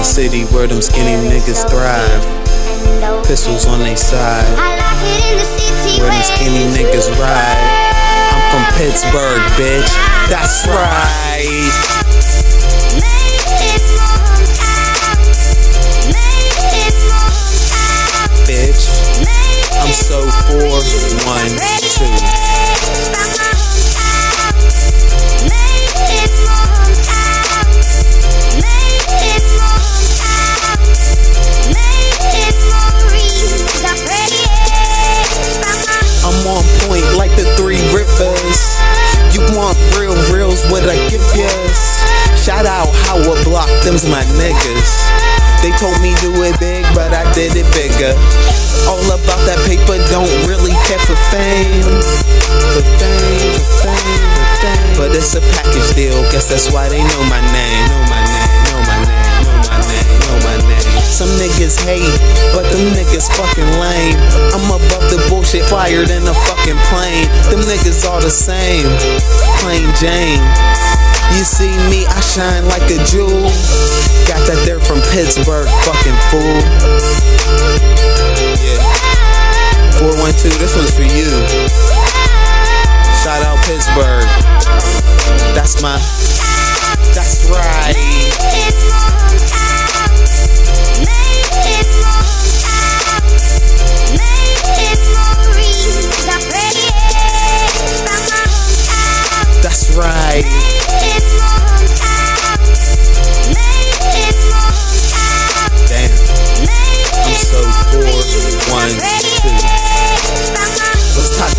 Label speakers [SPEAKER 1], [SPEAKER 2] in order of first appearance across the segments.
[SPEAKER 1] the city where them skinny niggas thrive. Pistols on they side. Where them skinny niggas ride. I'm from Pittsburgh, bitch. That's right. Them's my niggas. They told me do it big, but I did it bigger. All about that paper, don't really care for fame. For fame, for fame, for fame. But it's a package deal, guess that's why they know my name. Know my name, know my name, know my name, know my name. Some niggas hate, but them niggas fucking lame. I'm above the bullshit, flyer than a fucking plane. Them niggas all the same, plain Jane. You see me, I shine like a jewel. Pittsburgh, fucking fool. Yeah. 412, this one's for you. Shout out Pittsburgh. That's my, that's right. That's right.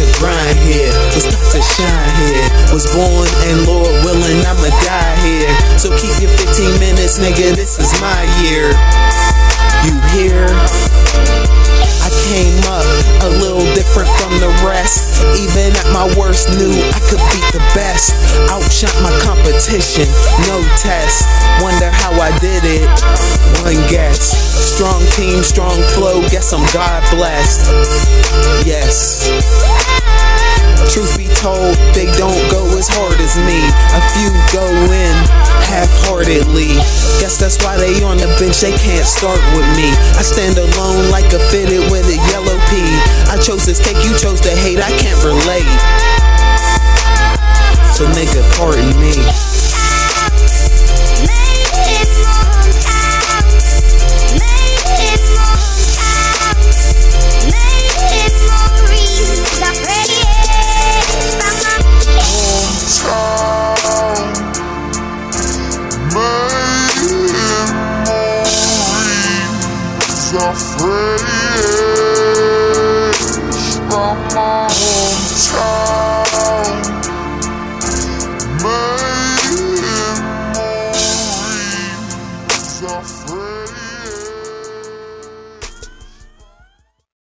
[SPEAKER 1] A grind here. Let's talk to shine here. Was born and Lord willing, I'ma die here. So keep your 15 minutes, nigga. This is my year. You hear? I came up a little different from the rest. Even my worst, knew I could beat the best. Outshot my competition, no test. Wonder how I did it. One guess. Strong team, strong flow. Guess I'm God blessed. Yes. Truth be told, they don't go as hard as me. A few go in half-heartedly. Guess that's why they on the bench, they can't start with me. I stand alone like a fitted with a yellow I chose to take, you chose to hate, I can't relate. So nigga, pardon me.
[SPEAKER 2] Fresh